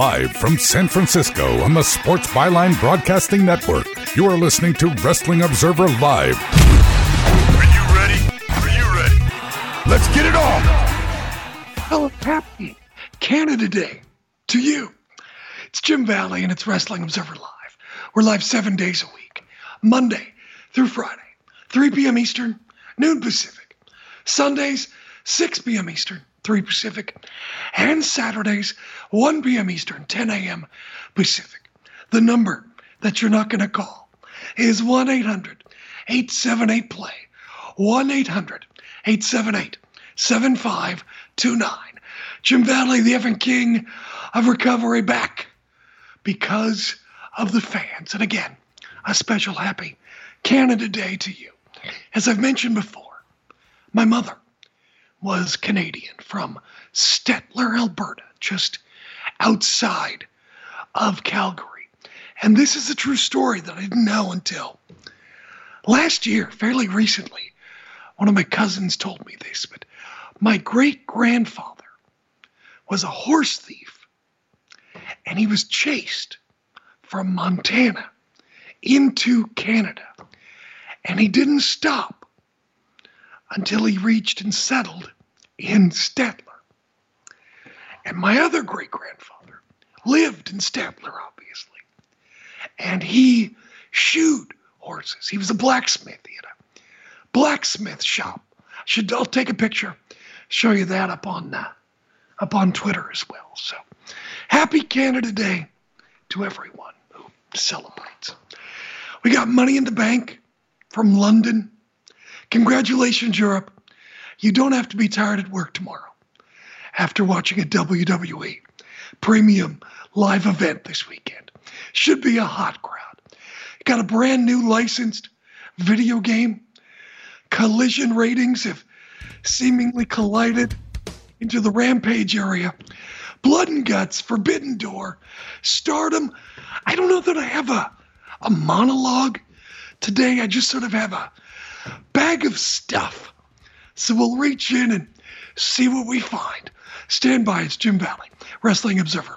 Live from San Francisco on the Sports Byline Broadcasting Network, you are listening to Wrestling Observer Live. Are you ready? Are you ready? Let's get it on! Hello, Happy Canada Day to you. It's Jim Valley and it's Wrestling Observer Live. We're live seven days a week, Monday through Friday, 3 p.m. Eastern, noon Pacific. Sundays, 6 p.m. Eastern, 3 Pacific, and Saturdays, 1 p.m. Eastern, 10 a.m. Pacific. The number that you're not going to call is 1 800 878 play. 1 800 878 7529. Jim Valley, the effing king of recovery, back because of the fans. And again, a special happy Canada Day to you. As I've mentioned before, my mother was Canadian from Stettler, Alberta, just outside of Calgary. And this is a true story that I didn't know until last year, fairly recently. One of my cousins told me this, but my great grandfather was a horse thief and he was chased from Montana into Canada. And he didn't stop until he reached and settled in Stettler. And my other great grandfather lived in Stettler, obviously. And he shoed horses. He was a blacksmith. He had a blacksmith shop. Should I'll take a picture, show you that up on uh, up on Twitter as well. So happy Canada Day to everyone who celebrates. We got money in the bank from London. Congratulations, Europe. You don't have to be tired at work tomorrow after watching a WWE premium live event this weekend. Should be a hot crowd. Got a brand new licensed video game. Collision ratings have seemingly collided into the Rampage area. Blood and Guts, Forbidden Door, Stardom. I don't know that I have a, a monologue today. I just sort of have a bag of stuff. So we'll reach in and see what we find. Stand by, it's Jim Valley, Wrestling Observer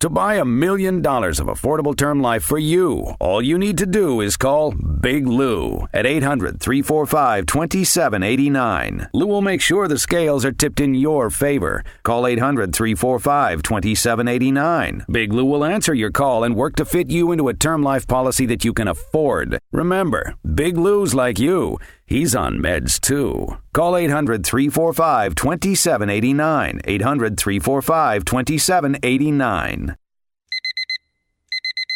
To buy a million dollars of affordable term life for you, all you need to do is call Big Lou at 800 345 2789. Lou will make sure the scales are tipped in your favor. Call 800 345 2789. Big Lou will answer your call and work to fit you into a term life policy that you can afford. Remember, Big Lou's like you. He's on meds too. Call 800 345 2789. 800 345 2789.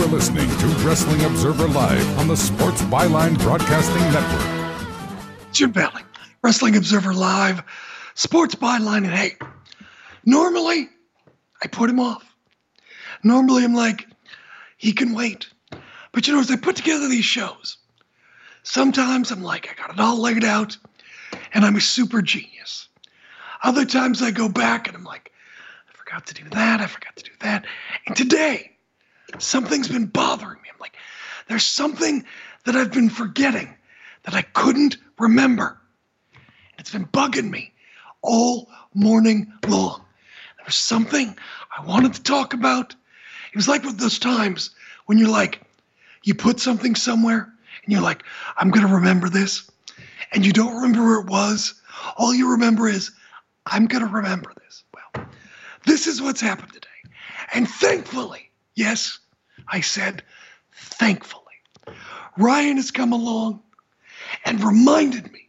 Are listening to Wrestling Observer Live on the Sports Byline Broadcasting Network. Jim Valley, Wrestling Observer Live, Sports Byline, and hey, normally I put him off. Normally I'm like, he can wait. But you know, as I put together these shows, sometimes I'm like, I got it all laid out and I'm a super genius. Other times I go back and I'm like, I forgot to do that, I forgot to do that. And today, something's been bothering me. I'm like, there's something that I've been forgetting that I couldn't remember. It's been bugging me all morning long. There was something I wanted to talk about. It was like with those times when you're like, you put something somewhere and you're like, I'm going to remember this. And you don't remember where it was. All you remember is, I'm going to remember this. Well, this is what's happened today. And thankfully, Yes, I said thankfully. Ryan has come along and reminded me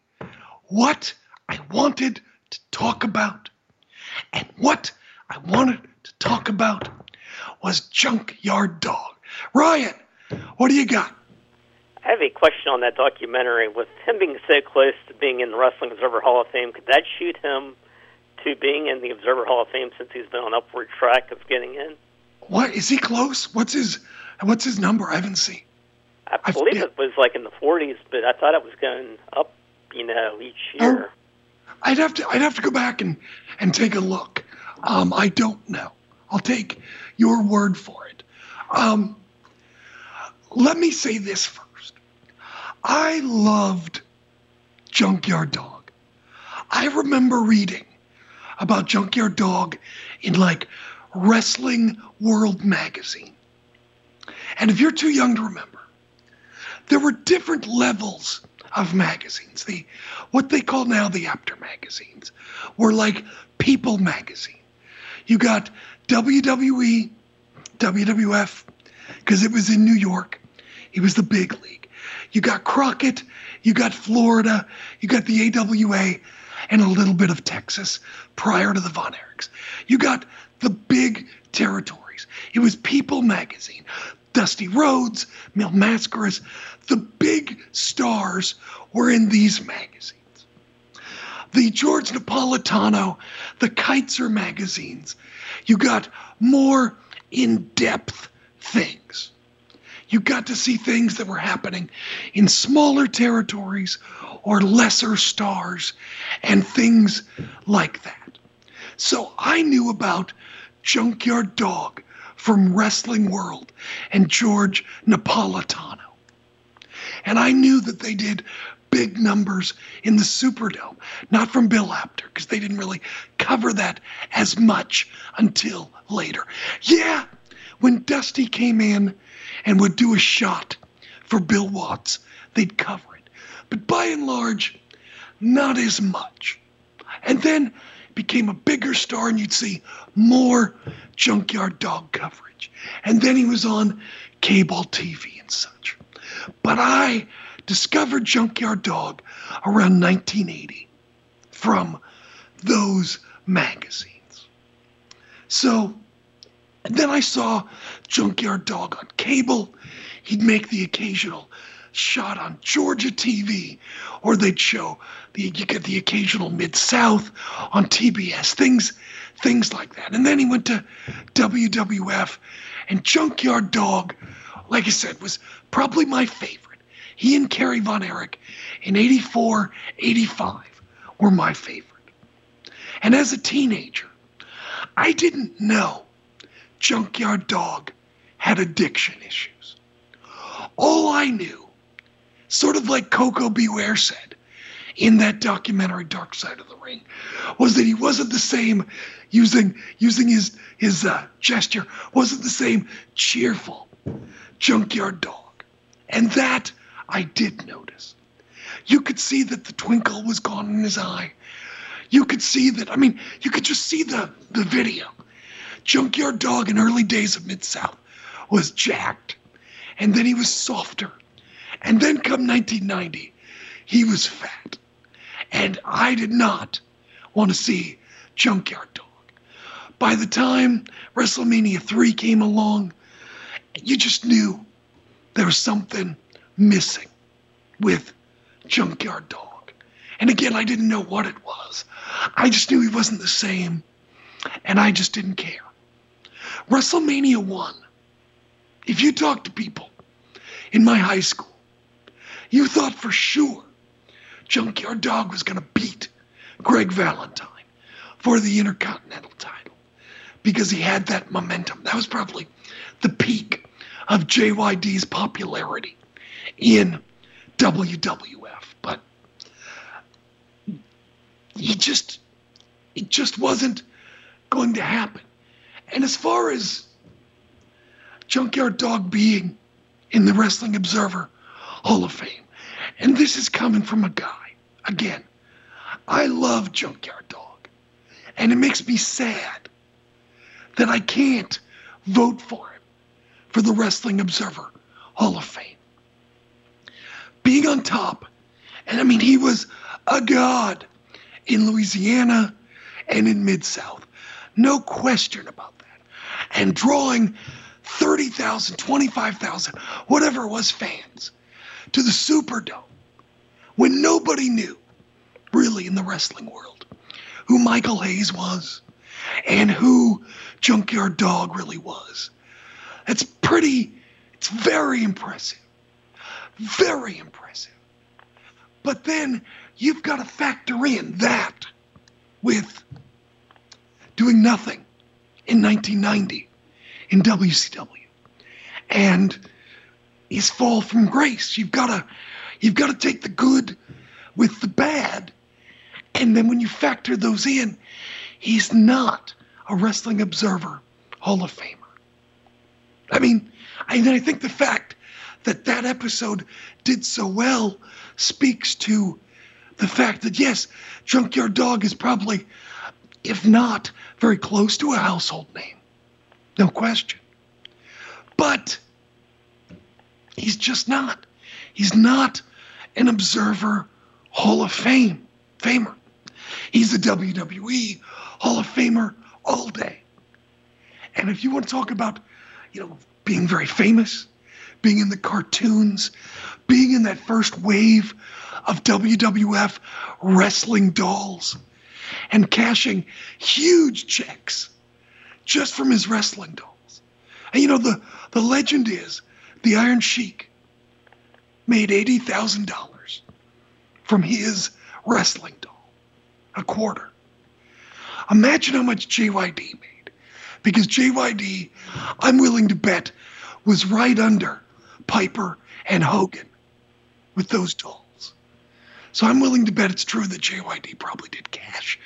what I wanted to talk about. And what I wanted to talk about was Junkyard Dog. Ryan, what do you got? I have a question on that documentary. With him being so close to being in the Wrestling Observer Hall of Fame, could that shoot him to being in the Observer Hall of Fame since he's been on upward track of getting in? What is he close? What's his what's his number? I haven't seen. I I believe forget. it was like in the 40s, but I thought it was going up, you know, each Oh. year. I'd have to I'd have to go back and and take a look. Um, I don't know. I'll take your word for it. Um, let me say this first. I loved Junkyard Dog. I remember reading about Junkyard Dog in like Wrestling World magazine. And if you're too young to remember, there were different levels of magazines. The what they call now the Apter magazines were like People magazine. You got WWE, WWF, because it was in New York. It was the big league. You got Crockett, you got Florida, you got the AWA, and a little bit of Texas prior to the Von Erichs. You got the big territories. It was People magazine. Dusty Rhodes, Mil Mascaras, the big stars were in these magazines. The George Napolitano, the Keitzer magazines. You got more in depth things. You got to see things that were happening in smaller territories or lesser stars and things like that. So I knew about Junkyard Dog from Wrestling World and George Napolitano. And I knew that they did big numbers in the Superdome, not from Bill Apter, because they didn't really cover that as much until later. Yeah, when Dusty came in and would do a shot for Bill Watts, they'd cover. But by and large, not as much. And then became a bigger star, and you'd see more Junkyard Dog coverage. And then he was on cable TV and such. But I discovered Junkyard Dog around 1980 from those magazines. So, then I saw Junkyard Dog on cable. He'd make the occasional shot on Georgia TV, or they'd show the you get the occasional Mid South on TBS, things things like that. And then he went to WWF, and Junkyard Dog, like I said, was probably my favorite. He and Kerry Von Erich in 84, 85 were my favorite. And as a teenager, I didn't know Junkyard Dog had addiction issues. All I knew, sort of like Koko B. Ware said in that documentary Dark Side of the Ring, was that he wasn't the same using using his his uh, gesture wasn't the same cheerful junkyard dog, and that I did notice. You could see that the twinkle was gone in his eye. You could see that. I mean, you could just see the the video. Junkyard Dog in early days of Mid South was jacked, and then he was softer, and then come 1990, he was fat, and I did not want to see Junkyard Dog. By the time WrestleMania 3 came along, you just knew there was something missing with Junkyard Dog. And again, I didn't know what it was. I just knew he wasn't the same, and I just didn't care. WrestleMania 1, if you talk to people in my high school, you thought for sure Junkyard Dog was going to beat Greg Valentine for the Intercontinental title because he had that momentum. That was probably the peak of JYD's popularity in WWF. But he just, it just wasn't going to happen. And as far as Junkyard Dog being in the Wrestling Observer Hall of Fame, and this is coming from a guy, again, I love Junkyard Dog. And it makes me sad that I can't vote for him for the Wrestling Observer Hall of Fame. Being on top, and I mean, he was a god in Louisiana and in Mid South. No question about that. And drawing 30,000, 25,000, whatever it was, fans to the Superdome when nobody knew, really, in the wrestling world, who Michael Hayes was and who Junkyard Dog really was. It's pretty, it's very impressive. Very impressive. But then you've got to factor in that with doing nothing in 1990 in WCW and his fall from grace. You've got to you've got to take the good with the bad. And then when you factor those in, he's not a wrestling observer Hall of Famer. I mean, I, I think the fact that that episode did so well speaks to the fact that, yes, Junkyard Dog is probably, if not very close to a household name. No question. But he's just not. He's not an observer Hall of Fame famer. He's a WWE Hall of Famer all day. And if you want to talk about, you know, being very famous, being in the cartoons, being in that first wave of WWF wrestling dolls, and cashing huge checks just from his wrestling dolls. And you know, the, the legend is the Iron Sheik made $80,000 from his wrestling doll, a quarter. Imagine how much JYD made because JYD, I'm willing to bet, was right under Piper and Hogan with those dolls. So I'm willing to bet it's true that JYD probably did cash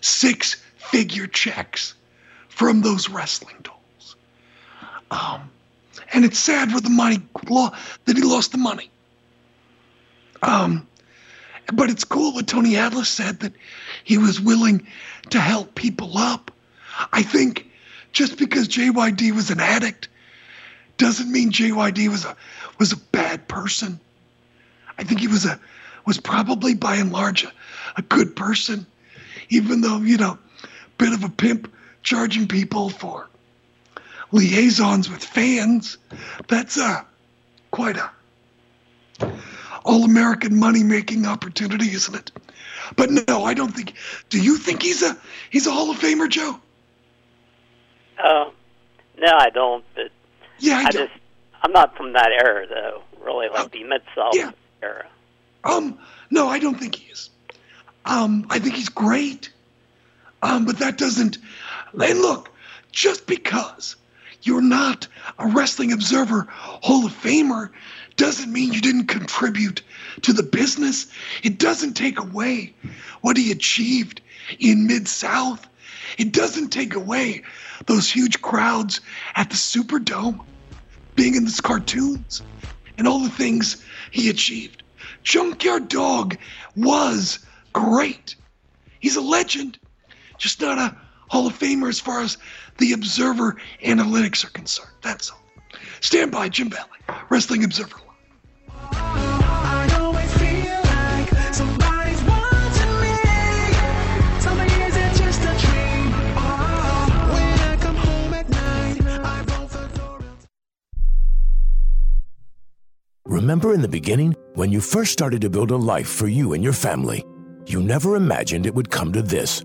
six figure checks from those wrestling dolls. Um, and it's sad with the money that he lost the money. Um, but it's cool what Tony Atlas said that he was willing to help people up. I think just because JYD was an addict doesn't mean JYD was a was a bad person. I think he was a was probably by and large a, a good person, even though you know, bit of a pimp charging people for liaisons with fans. That's a quite a all American money making opportunity, isn't it? But no, I don't think. Do you think he's a he's a Hall of Famer, Joe? Uh, no, I don't. But yeah, I, I just I'm not from that era though. Really, like the mid South yeah. era. Um, no, I don't think he is. Um, I think he's great. Um, but that doesn't. And look, just because you're not a Wrestling Observer Hall of Famer doesn't mean you didn't contribute to the business. It doesn't take away what he achieved in Mid South. It doesn't take away those huge crowds at the Superdome, being in those cartoons, and all the things he achieved. Junkyard Dog was great. He's a legend, just not a Hall of Famer as far as the Observer analytics are concerned. That's all. Stand by, Jim Valley, Wrestling Observer Remember in the beginning, when you first started to build a life for you and your family, you never imagined it would come to this.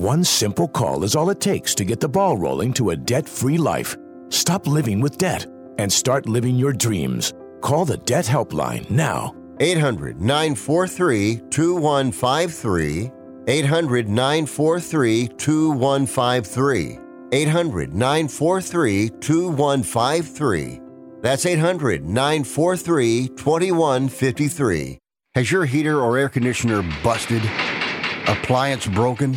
One simple call is all it takes to get the ball rolling to a debt free life. Stop living with debt and start living your dreams. Call the Debt Helpline now. 800 943 2153. 800 943 2153. 800 943 2153. That's 800 943 2153. Has your heater or air conditioner busted? Appliance broken?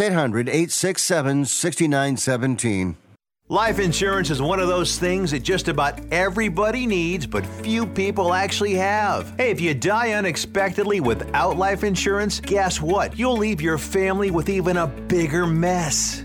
867 6917. 800 867 6917. That's 800 867 6917. Life insurance is one of those things that just about everybody needs, but few people actually have. Hey, if you die unexpectedly without life insurance, guess what? You'll leave your family with even a bigger mess.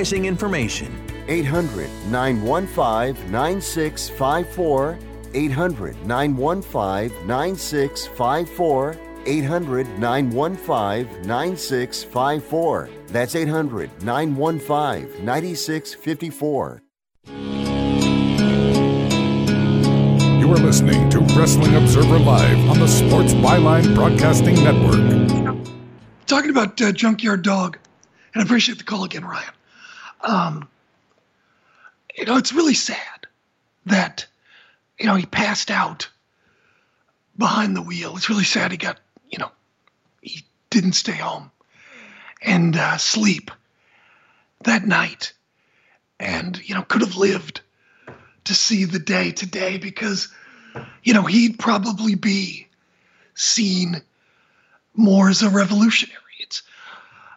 information. 800 915 9654. 800 915 9654. 800 915 9654. That's 800 915 9654. You are listening to Wrestling Observer Live on the Sports Byline Broadcasting Network. Talking about uh, Junkyard Dog, and I appreciate the call again, Ryan. Um, you know, it's really sad that, you know, he passed out behind the wheel. It's really sad he got, you know, he didn't stay home and uh, sleep that night and, you know, could have lived to see the day today because, you know, he'd probably be seen more as a revolutionary. It's,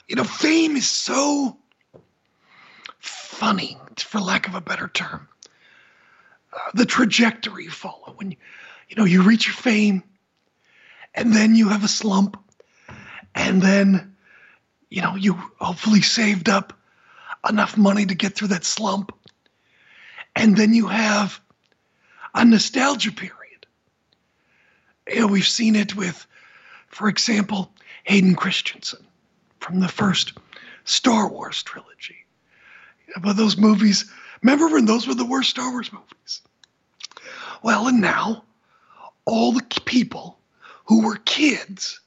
you know, fame is so funny, for lack of a better term. Uh, the trajectory you follow when you, you know, you reach your fame and then you have a slump and then, you know, you hopefully saved up enough money to get through that slump. And then you have a nostalgia period. You know, we've seen it with, for example, Hayden Christensen from the first Star Wars trilogy. But those movies, remember when those were the worst Star Wars movies? Well, and now all the people who were kids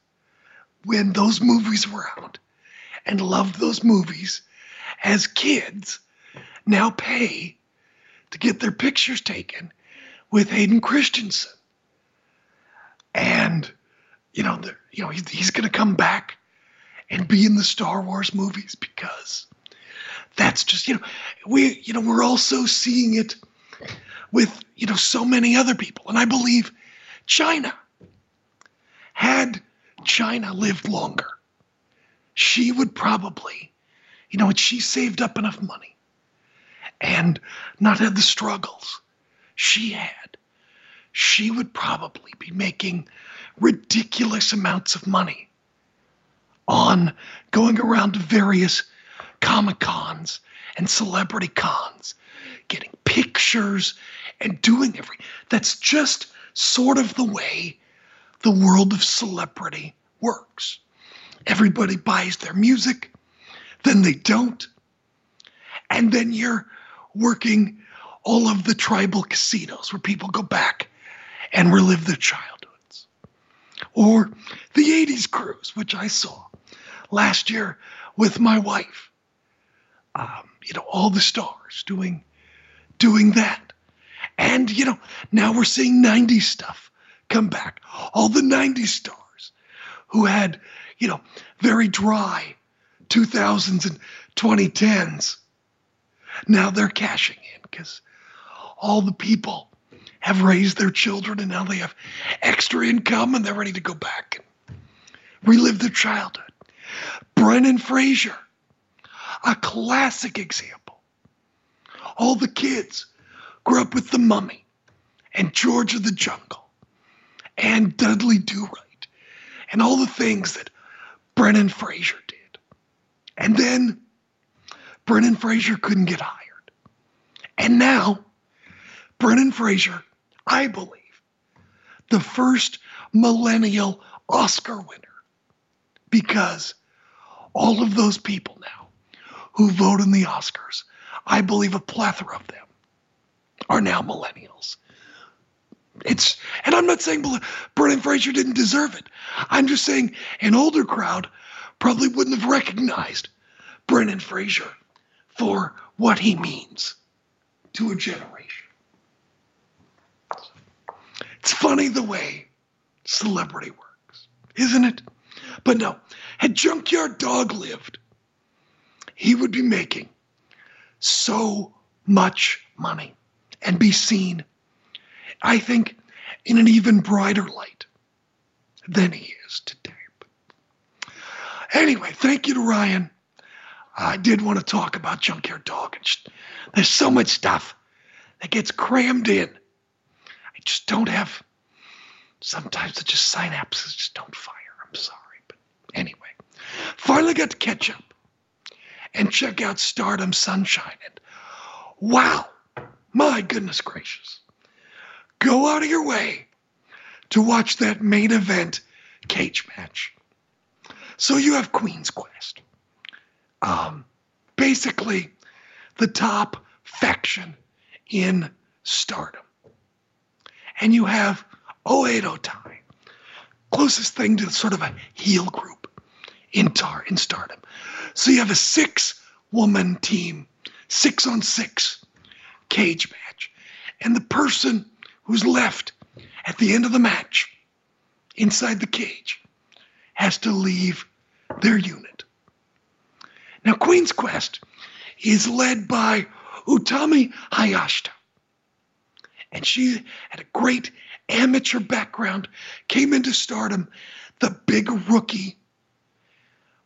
when those movies were out and loved those movies as kids now pay to get their pictures taken with Hayden Christensen. And you know, you know, he's, he's going to come back and be in the Star Wars movies because that's just you know we you know we're also seeing it with you know so many other people. And i believe Chyna had Chyna lived longer she would probably you know had she saved up enough money and not had the struggles she had she would probably be making ridiculous amounts of money on going around to various Comic Cons and celebrity cons, getting pictures and doing every. That's just sort of the way the world of celebrity works. Everybody buys their music, then they don't. And then you're working all of the tribal casinos where people go back and relive their childhoods. Or the 80s cruise, which I saw last year with my wife um, you know, all the stars doing doing that. And, you know, now we're seeing 90s stuff come back. All the 90s stars who had, you know, very dry 2000s and 2010s. Now they're cashing in because all the people have raised their children and now they have extra income and they're ready to go back and relive their childhood. Brendan Fraser a classic example. All the kids grew up with the mummy and George of the Jungle and Dudley Do Right and all the things that Brendan Fraser did. And then Brendan Fraser couldn't get hired. And now, Brendan Fraser, I believe, the first millennial Oscar winner, because all of those people now who vote in the Oscars, I believe a plethora of them are now millennials. It's and I'm not saying Brendan Fraser didn't deserve it. I'm just saying an older crowd probably wouldn't have recognized Brendan Fraser for what he means to a generation. It's funny the way celebrity works, isn't it? But no, had Junkyard Dog lived, he would be making so much money and be seen, I think, in an even brighter light than he is today. Anyway, thank you to Ryan. I did want to talk about Junkyard Dog. There's so much stuff that gets crammed in. I just don't have. Sometimes it just synapses just don't fire. I'm sorry, but anyway, finally got to catch up and check out Stardom Sunshine. And wow, my goodness gracious. Go out of your way to watch that main event cage match. So you have Queen's Quest. Um, basically, the top faction in stardom. And you have Oedo Tai, closest thing to sort of a heel group in tar in stardom. So you have a six woman team, six on six cage match. And the person who's left at the end of the match inside the cage has to leave their unit. Now, Queen's Quest is led by Utami Hayashishita. And she had a great amateur background, came into stardom, the big rookie,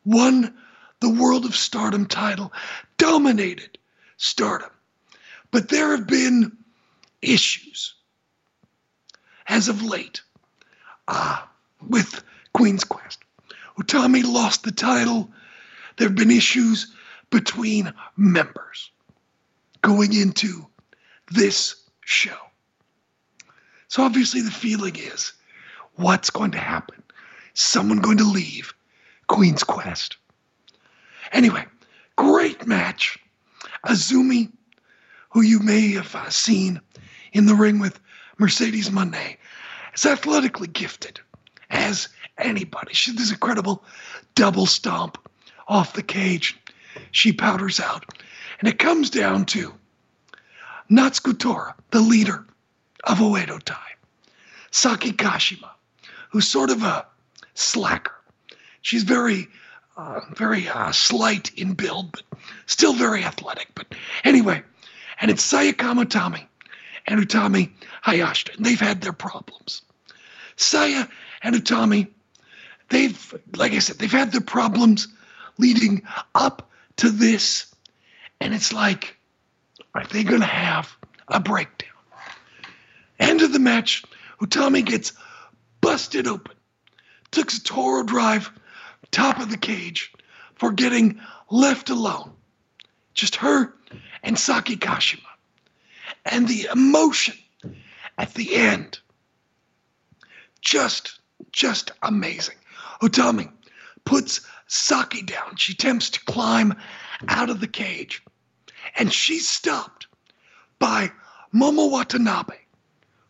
won the World of Stardom title, dominated stardom. But there have been issues as of late uh, with Queen's Quest. Utami lost the title. There have been issues between members going into this show. So obviously, the feeling is what's going to happen? Someone going to leave Queen's Quest. Anyway, great match. Azumi, who you may have uh, seen in the ring with Mercedes Moné, is athletically gifted as anybody. She does incredible double stomp off the cage. She powders out. And it comes down to Natsuko Tora, the leader of Oedo Tai. Saki Kashima, who's sort of a slacker. She's very, uh, very uh, slight in build, but still very athletic. But anyway, and it's Sayaka Utami and Utami Hayashishita, and they've had their problems. Saya and Utami, they've, like I said, they've had their problems leading up to this, and it's like, are they going to have a breakdown? End of the match, Utami gets busted open. Took a Toro drive, top of the cage, for getting left alone. Just her and Saki Kashima. And the emotion at the end. Just, just amazing. Utami puts Saki down. She attempts to climb out of the cage. And she's stopped by Momo Watanabe,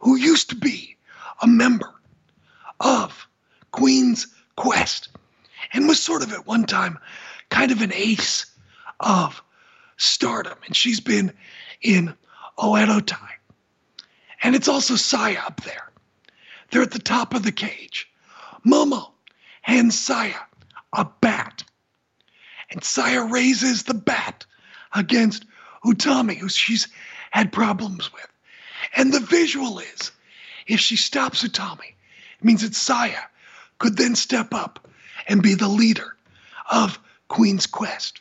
who used to be a member of Queen's Quest and was sort of at one time kind of an ace of stardom. And she's been in Oedo Tai. And it's also Saya up there. They're at the top of the cage. Momo hands Saya a bat. And Saya raises the bat against Utami, who she's had problems with. And the visual is if she stops Utami, it means that Saya could then step up and be the leader of Queen's Quest.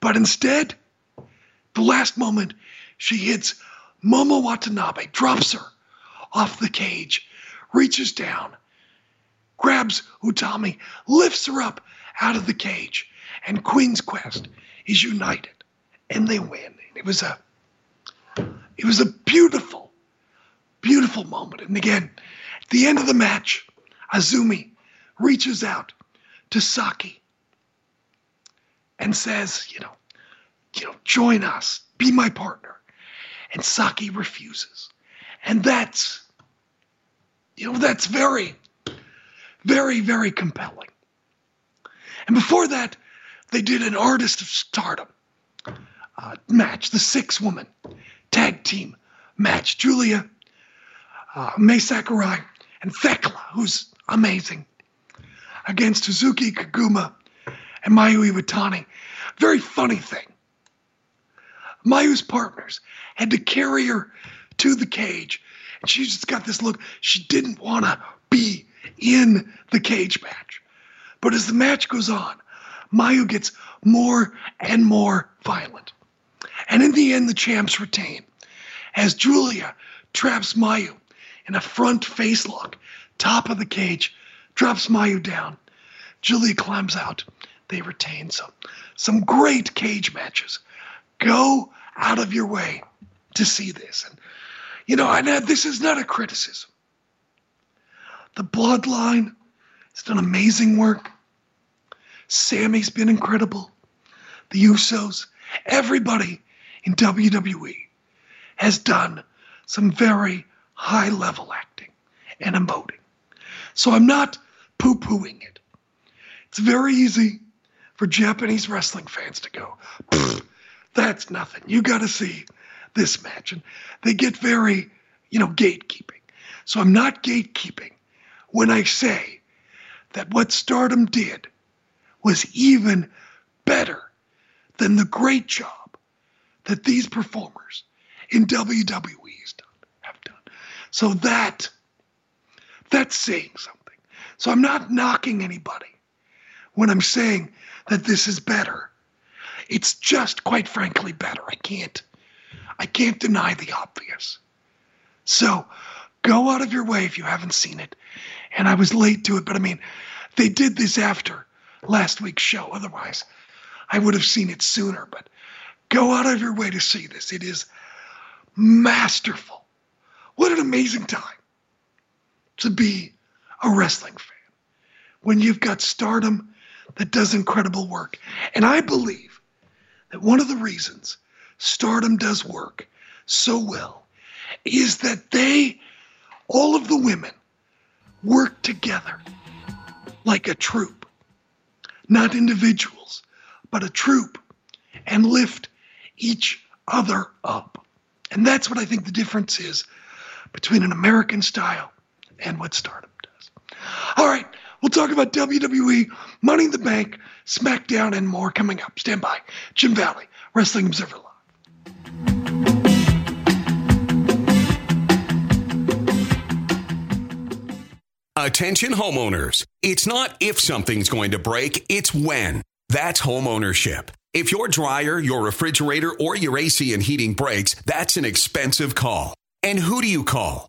But instead, the last moment, she hits Momo Watanabe, drops her off the cage, reaches down, grabs Utami, lifts her up out of the cage, and Queen's Quest is united, and they win. It was a, it was a beautiful Beautiful moment. And again, at the end of the match, Azumi reaches out to Saki and says, you know, you know, join us, be my partner. And Saki refuses. And that's, you know, that's very, very, very compelling. And before that, they did an Artist of Stardom uh, match, the six woman tag team match. Giulia, uh, Mai Sakurai, and Thekla, who's amazing, against Hazuki Koguma and Mayu Iwatani. Very funny thing. Mayu's partners had to carry her to the cage, and she just got this look. She didn't want to be in the cage match. But as the match goes on, Mayu gets more and more violent. And in the end, the champs retain as Giulia traps Mayu in a front face lock, top of the cage, drops Mayu down. Giulia climbs out. They retain some some great cage matches. Go out of your way to see this. And you know, and uh, this is not a criticism. The bloodline has done amazing work. Sammy's been incredible. The Usos, everybody in WWE has done some very high level acting and emoting. So I'm not poo pooing it. It's very easy for Japanese wrestling fans to go, that's nothing. You got to see this match. And they get very, you know, gatekeeping. So I'm not gatekeeping when I say that what Stardom did was even better than the great job that these performers in WWE have done. So that that's saying something. So I'm not knocking anybody when I'm saying that this is better. It's just quite frankly better. I can't I can't deny the obvious. So go out of your way if you haven't seen it. And I was late to it, but I mean, they did this after last week's show. Otherwise, I would have seen it sooner. But go out of your way to see this. It is masterful. What an amazing time to be a wrestling fan when you've got stardom that does incredible work. And I believe that one of the reasons stardom does work so well is that they, all of the women, work together like a troop, not individuals, but a troop, and lift each other up. And that's what I think the difference is between an American style and what Stardom does. All right, we'll talk about WWE, Money in the Bank, SmackDown, and more coming up. Stand by. Jim Valley, Wrestling Observer Live. Attention homeowners. It's not if something's going to break, it's when. That's homeownership. If your dryer, your refrigerator, or your AC and heating breaks, that's an expensive call. And who do you call?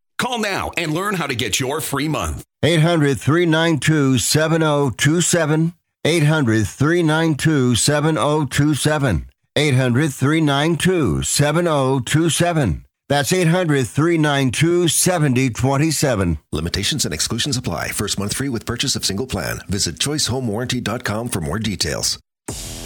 Call now and learn how to get your free month. 800 392 7027. 800 392 7027. 800 392 7027. That's 800 392 7027. Limitations and exclusions apply. First month free with purchase of single plan. Visit choicehomewarranty.com for more details.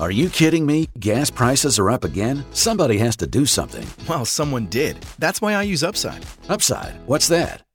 Are you kidding me? Gas prices are up again? Somebody has to do something. Well, someone did. That's why I use Upside. Upside? What's that?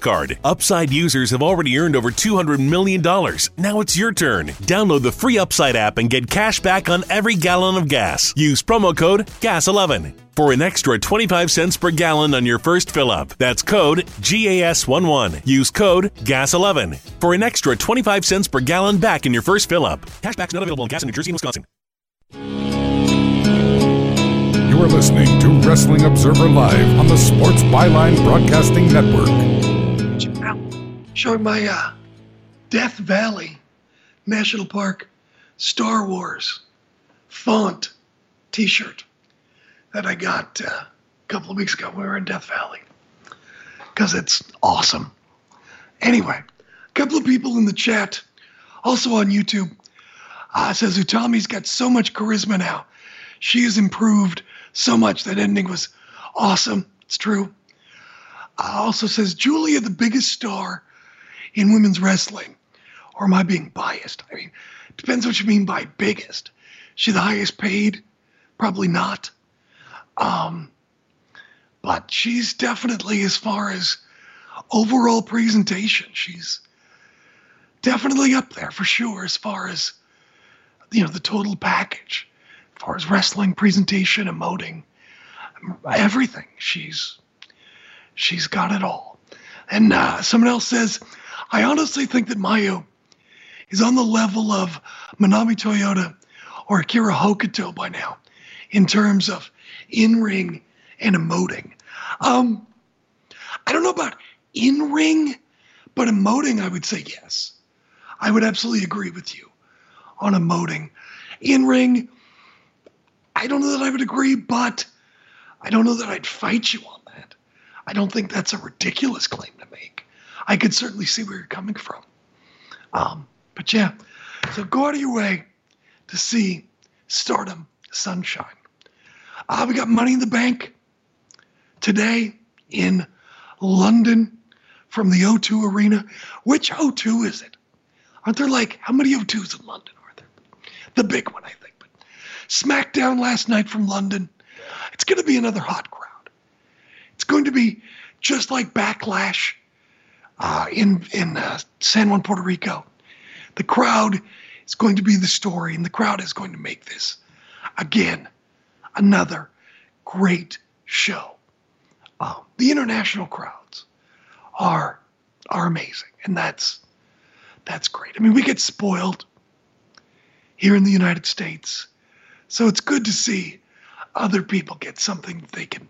card. Upside users have already earned over $200 million. Now it's your turn. Download the free Upside app and get cash back on every gallon of gas. Use promo code GAS11 for an extra 25 cents per gallon on your first fill up. That's code GAS11. Use code GAS11 for an extra 25 cents per gallon back in your first fill up. Cashback's not available in gas in New Jersey and Wisconsin. You're listening to Wrestling Observer Live on the Sports Byline Broadcasting Network. Showing my uh, Death Valley National Park Star Wars font t shirt that I got uh, a couple of weeks ago when we were in Death Valley because it's awesome. Anyway, a couple of people in the chat, also on YouTube, uh, says Utami's got so much charisma now. She has improved so much. That ending was awesome. It's true. Also says Giulia, the biggest star in women's wrestling. Or am I being biased? I mean, depends what you mean by biggest. She the highest paid? Probably not. Um, but she's definitely, as far as overall presentation, she's definitely up there for sure. As far as you know, the total package, as far as wrestling presentation, emoting, everything. She's she's got it all. And uh, someone else says, I honestly think that Mayu is on the level of Manami Toyota or Akira Hokuto by now in terms of in ring and emoting. Um, I don't know about in ring, but emoting, I would say yes. I would absolutely agree with you on emoting. In ring, I don't know that I would agree, but I don't know that I'd fight you on. I don't think that's a ridiculous claim to make. I could certainly see where you're coming from. Um, but yeah, so go out of your way to see Stardom Sunshine. Uh, we got Money in the Bank today in London from the O2 Arena. Which O2 is it? Aren't there like, how many O2s in London are there? The big one, I think. But SmackDown last night from London. It's going to be another hot crowd. Going to be just like Backlash uh, in, in uh, San Juan, Puerto Rico. The crowd is going to be the story, and the crowd is going to make this, again, another great show. Um, the international crowds are are amazing, and that's that's great. I mean, we get spoiled here in the United States, so it's good to see other people get something they can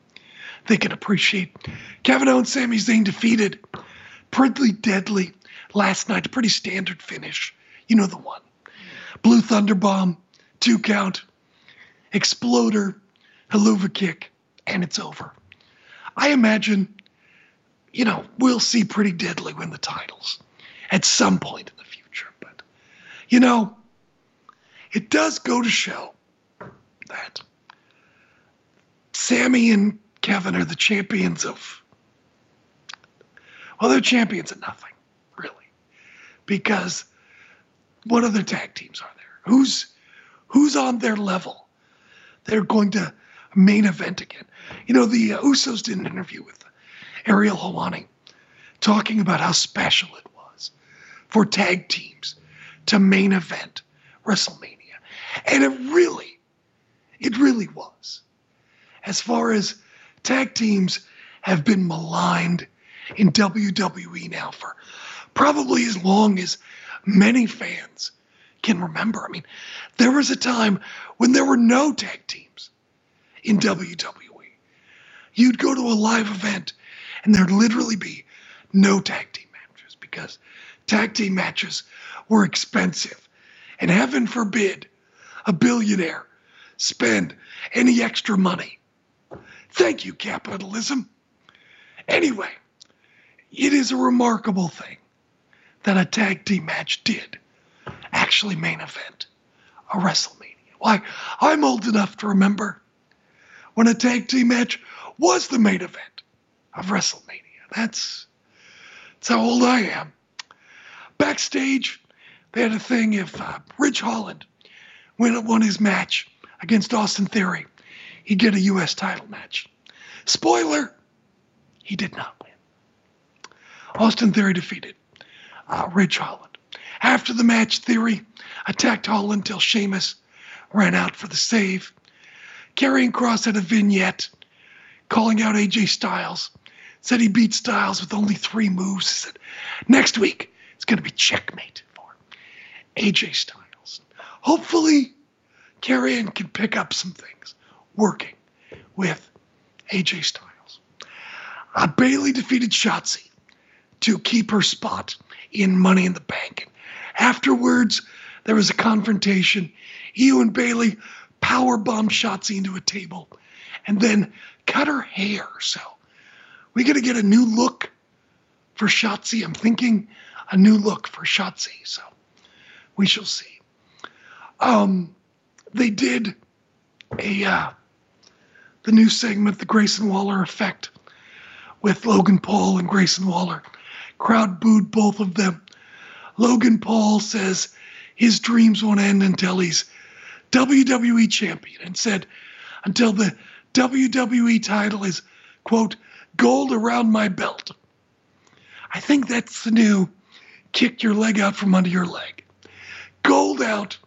they can appreciate. Kevin Owens, Sami Zayn defeated Pretty Deadly last night. Pretty standard finish. You know the one. Blue Thunder Bomb, two count, exploder, Helluva kick, and it's over. I imagine, you know, we'll see Pretty Deadly win the titles at some point in the future. But, you know, it does go to show that Sami and Kevin are the champions of, well, they're champions of nothing, really. Because what other tag teams are there? Who's who's on their level? They're going to main event again. You know, the uh, Usos did an interview with Ariel Helwani talking about how special it was for tag teams to main event WrestleMania. And it really, it really was. As far as tag teams have been maligned in WWE now for probably as long as many fans can remember. I mean, there was a time when there were no tag teams in WWE. You'd go to a live event and there'd literally be no tag team matches because tag team matches were expensive. And heaven forbid a billionaire spend any extra money. Thank you, capitalism. Anyway, it is a remarkable thing that a tag team match did actually main event a WrestleMania. Why, I'm old enough to remember when a tag team match was the main event of WrestleMania. That's, that's how old I am. Backstage, they had a thing if uh, Ridge Holland won his match against Austin Theory, he'd get a U.S. title match. Spoiler, he did not win. Austin Theory defeated uh, Ridge Holland. After the match, Theory attacked Holland until Sheamus ran out for the save. Karrion Cross had a vignette calling out AJ Styles. Said he beat Styles with only three moves. He said, next week, it's going to be checkmate for AJ Styles. Hopefully, Karrion can pick up some things working with AJ Styles. Uh, Bayley defeated Shotzi to keep her spot in Money in the Bank. Afterwards, there was a confrontation. Io and Bayley power bombed Shotzi into a table and then cut her hair. So we got to get a new look for Shotzi. I'm thinking a new look for Shotzi. So we shall see. Um, they did a uh, the new segment, the Grayson Waller effect, with Logan Paul and Grayson Waller. Crowd booed both of them. Logan Paul says his dreams won't end until he's WWE champion and said until the WWE title is, quote, gold around my belt. I think that's the new kick your leg out from under your leg. Gold out,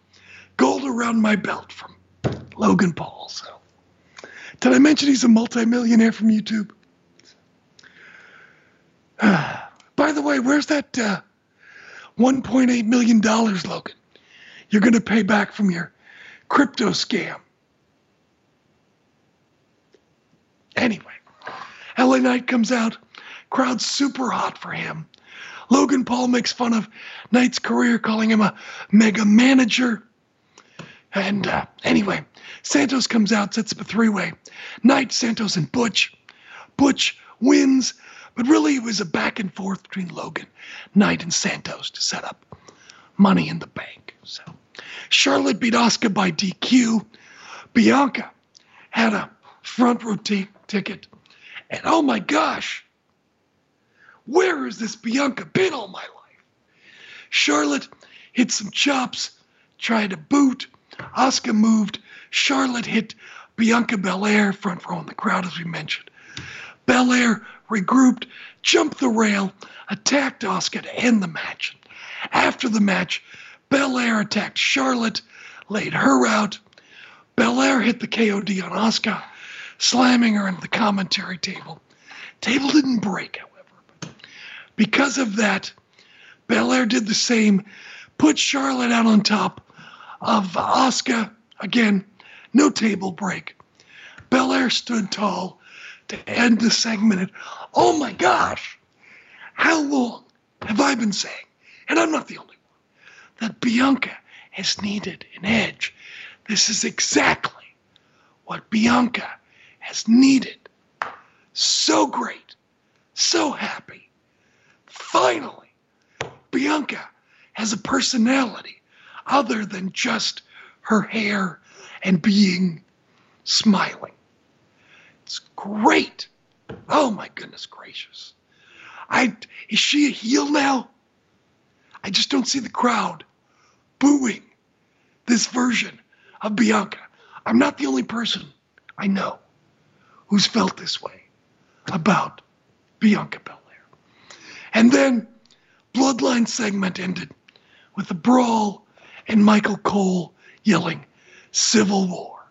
gold around my belt from Logan Paul. So, did I mention he's a multimillionaire from YouTube? By the way, where's that uh, $1.8 million, Logan? You're going to pay back from your crypto scam. Anyway, LA Knight comes out, crowd's super hot for him. Logan Paul makes fun of Knight's career, calling him a mega manager. And uh, anyway, Santos comes out, sets up a three way. Knight, Santos, and Butch. Butch wins, but really it was a back and forth between Logan, Knight, and Santos to set up money in the bank. So Charlotte beat Asuka by DQ. Bianca had a front row t- ticket. And oh my gosh, where has this Bianca been all my life? Charlotte hit some chops, tried to boot. Asuka moved. Charlotte hit Bianca Belair, front row in the crowd, as we mentioned. Belair regrouped, jumped the rail, attacked Asuka to end the match. After the match, Belair attacked Charlotte, laid her out. Belair hit the KOD on Asuka, slamming her into the commentary table. Table didn't break, however. Because of that, Belair did the same, put Charlotte out on top of Asuka Again, no table break. Belair stood tall to end the segment. And, oh my gosh, how long have I been saying, and I'm not the only one, that Bianca has needed an edge? This is exactly what Bianca has needed. So great, so happy. Finally, Bianca has a personality other than just her hair and being smiling. It's great. Oh my goodness gracious. I is she a heel now? I just don't see the crowd booing this version of Bianca. I'm not the only person I know who's felt this way about Bianca Belair. And then Bloodline segment ended with a brawl and Michael Cole yelling Civil War.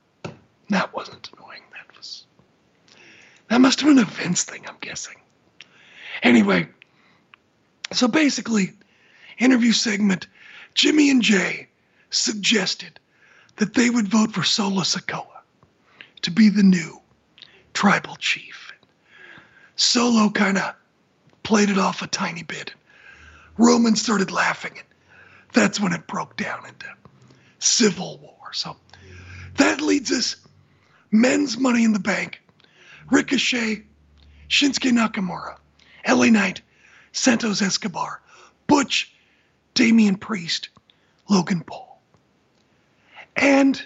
That wasn't annoying. That was that must have been a Vince thing, I'm guessing. Anyway, so basically, interview segment, Jimmy and Jey suggested that they would vote for Solo Sikoa to be the new tribal chief. Solo kind of played it off a tiny bit. Roman started laughing, and that's when it broke down into civil war. So that leads us men's money in the bank. Ricochet, Shinsuke Nakamura, LA Knight, Santos Escobar, Butch, Damian Priest, Logan Paul. And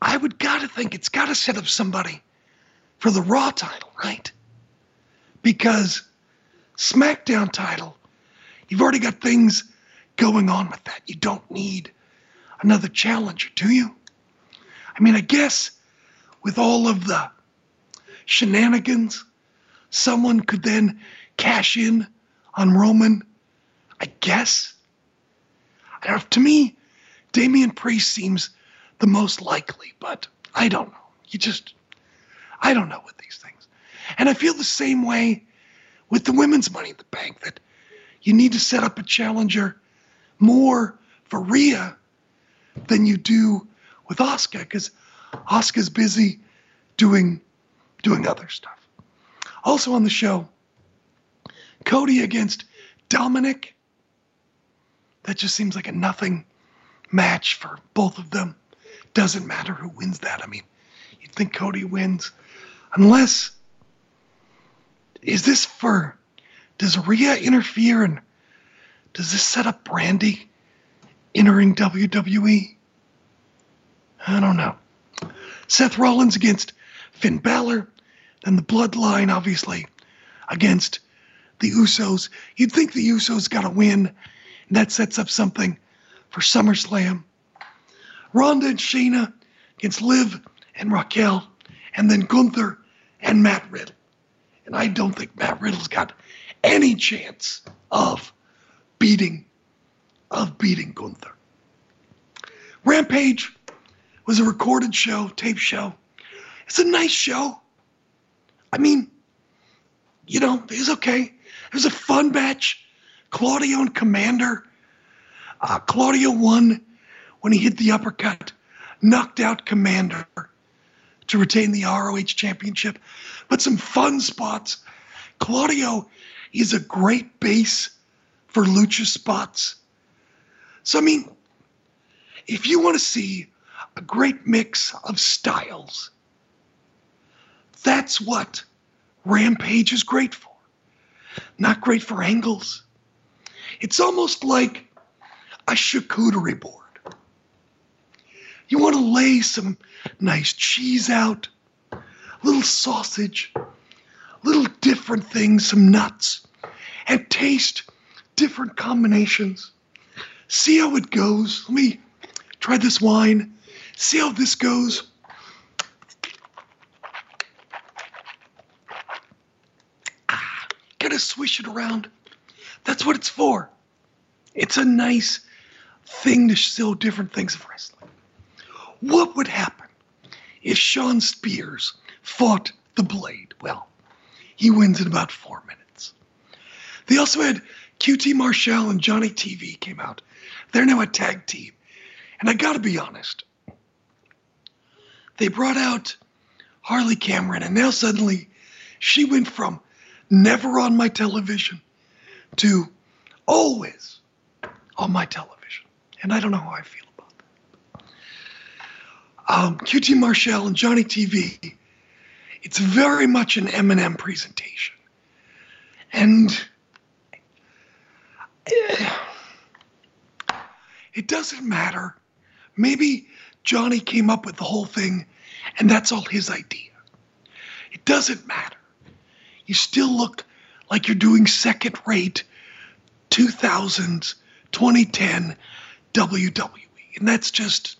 I would gotta think it's gotta set up somebody for the Raw title, right? Because SmackDown title, you've already got things going on with that. You don't need another challenger, do you? I mean, I guess with all of the shenanigans, someone could then cash in on Roman. I guess. I know, to me, Damian Priest seems the most likely, but I don't know. You just, I don't know with these things. And I feel the same way with the women's money in the bank that you need to set up a challenger more for Rhea than you do with Asuka because Asuka's busy doing doing other stuff. Also on the show, Cody against Dominic. That just seems like a nothing match for both of them. Doesn't matter who wins that. I mean, you'd think Cody wins. Unless, is this for, does Rhea interfere and does this set up Brandi entering WWE? I don't know. Seth Rollins against Finn Balor, then the Bloodline, obviously, against the Usos. You'd think the Usos got to win, and that sets up something for SummerSlam. Ronda and Shayna against Liv and Raquel, and then Gunther and Matt Riddle. And I don't think Matt Riddle's got any chance of beating of beating Gunther. Rampage was a recorded show, tape show. It's a nice show. I mean, you know, it was okay. It was a fun match. Claudio and Komander. Uh, Claudio won when he hit the uppercut, knocked out Komander to retain the ROH championship. But some fun spots. Claudio is a great base for lucha spots. So, I mean, if you want to see a great mix of styles, that's what Rampage is great for. Not great for angles. It's almost like a charcuterie board. You want to lay some nice cheese out, little sausage, little different things, some nuts, and taste different combinations. See how it goes. Let me try this wine. See how this goes. Ah, gotta swish it around. That's what it's for. It's a nice thing to show different things of wrestling. What would happen if Shawn Spears fought the Blade? Well, he wins in about four minutes. They also had QT Marshall and Johnny TV came out. They're now a tag team. And I gotta be honest, they brought out Harley Cameron, and now suddenly she went from never on my television to always on my television. And I don't know how I feel about that. Um, QT Marshall and Johnny TV, it's very much an MNM presentation. And it doesn't matter. Maybe Johnny came up with the whole thing, and that's all his idea. It doesn't matter. You still look like you're doing second rate 2000s, 2010 WWE. And that's just,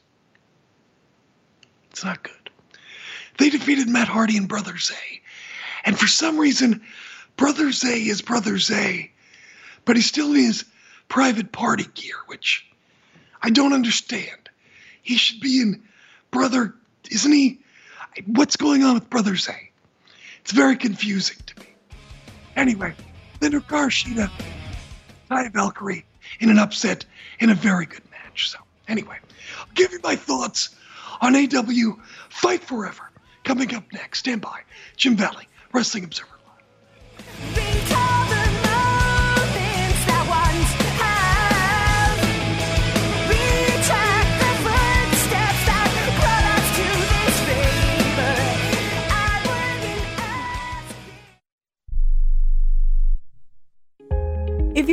it's not good. They defeated Matt Hardy and Brother Zay. And for some reason, Brother Zay is Brother Zay, but he's still in his private party gear, which I don't understand. He should be in Brother, isn't he? What's going on with Brother Zay? It's very confusing to me. Anyway, then Hikaru Shida, Taya Valkyrie in an upset in a very good match. So, anyway, I'll give you my thoughts on AEW Fight Forever coming up next. Stand by. Jim Valley, Wrestling Observer. If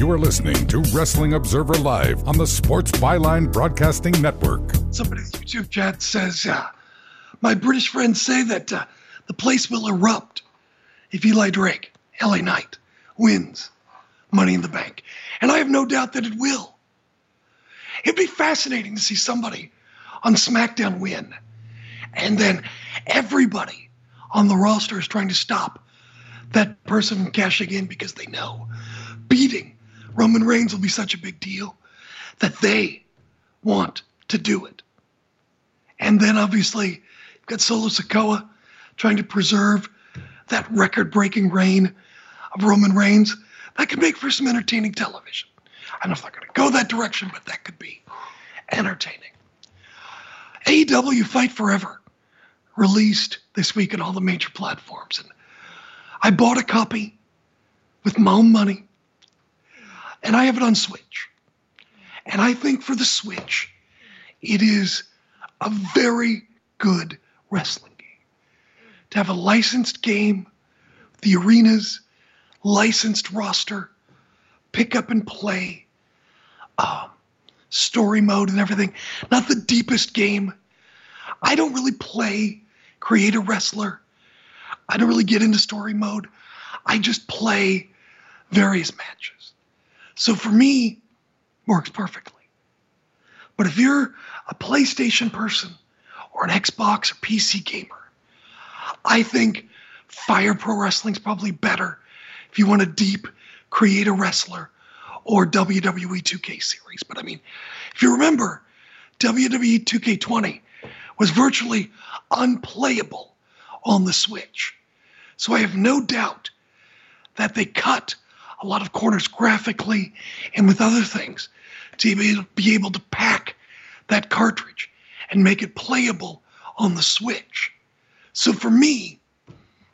You are listening to Wrestling Observer Live on the Sports Byline Broadcasting Network. Somebody in the YouTube chat says, uh, My British friends say that uh, the place will erupt if Eli Drake, LA Knight, wins Money in the Bank. And I have no doubt that it will. It'd be fascinating to see somebody on SmackDown win. And then everybody on the roster is trying to stop that person from cashing in because they know beating Roman Reigns will be such a big deal that they want to do it. And then obviously, you've got Solo Sikoa trying to preserve that record breaking reign of Roman Reigns. That could make for some entertaining television. I don't know if they're going to go that direction, but that could be entertaining. AEW Fight Forever released this week on all the major platforms. And I bought a copy with my own money, and I have it on Switch. And I think for the Switch, it is a very good wrestling game. To have a licensed game, the arenas, licensed roster, pick up and play, um, story mode and everything. Not the deepest game. I don't really play create a wrestler. I don't really get into story mode. I just play various matches. So for me, works perfectly. But if you're a PlayStation person or an Xbox or PC gamer, I think Fire Pro Wrestling's probably better if you want a deep create a wrestler or WWE 2K series. But I mean, if you remember, WWE 2K20 was virtually unplayable on the Switch. So I have no doubt that they cut a lot of corners graphically and with other things to be able to pack that cartridge and make it playable on the Switch. So for me,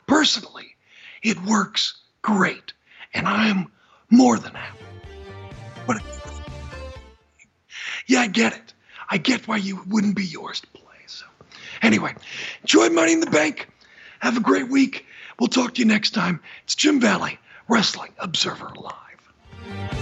personally, it works great. And I'm more than happy. But yeah, I get it. I get why you wouldn't be yours to play. So anyway, enjoy Money in the Bank. Have a great week. We'll talk to you next time. It's Jim Valley, Wrestling Observer Live.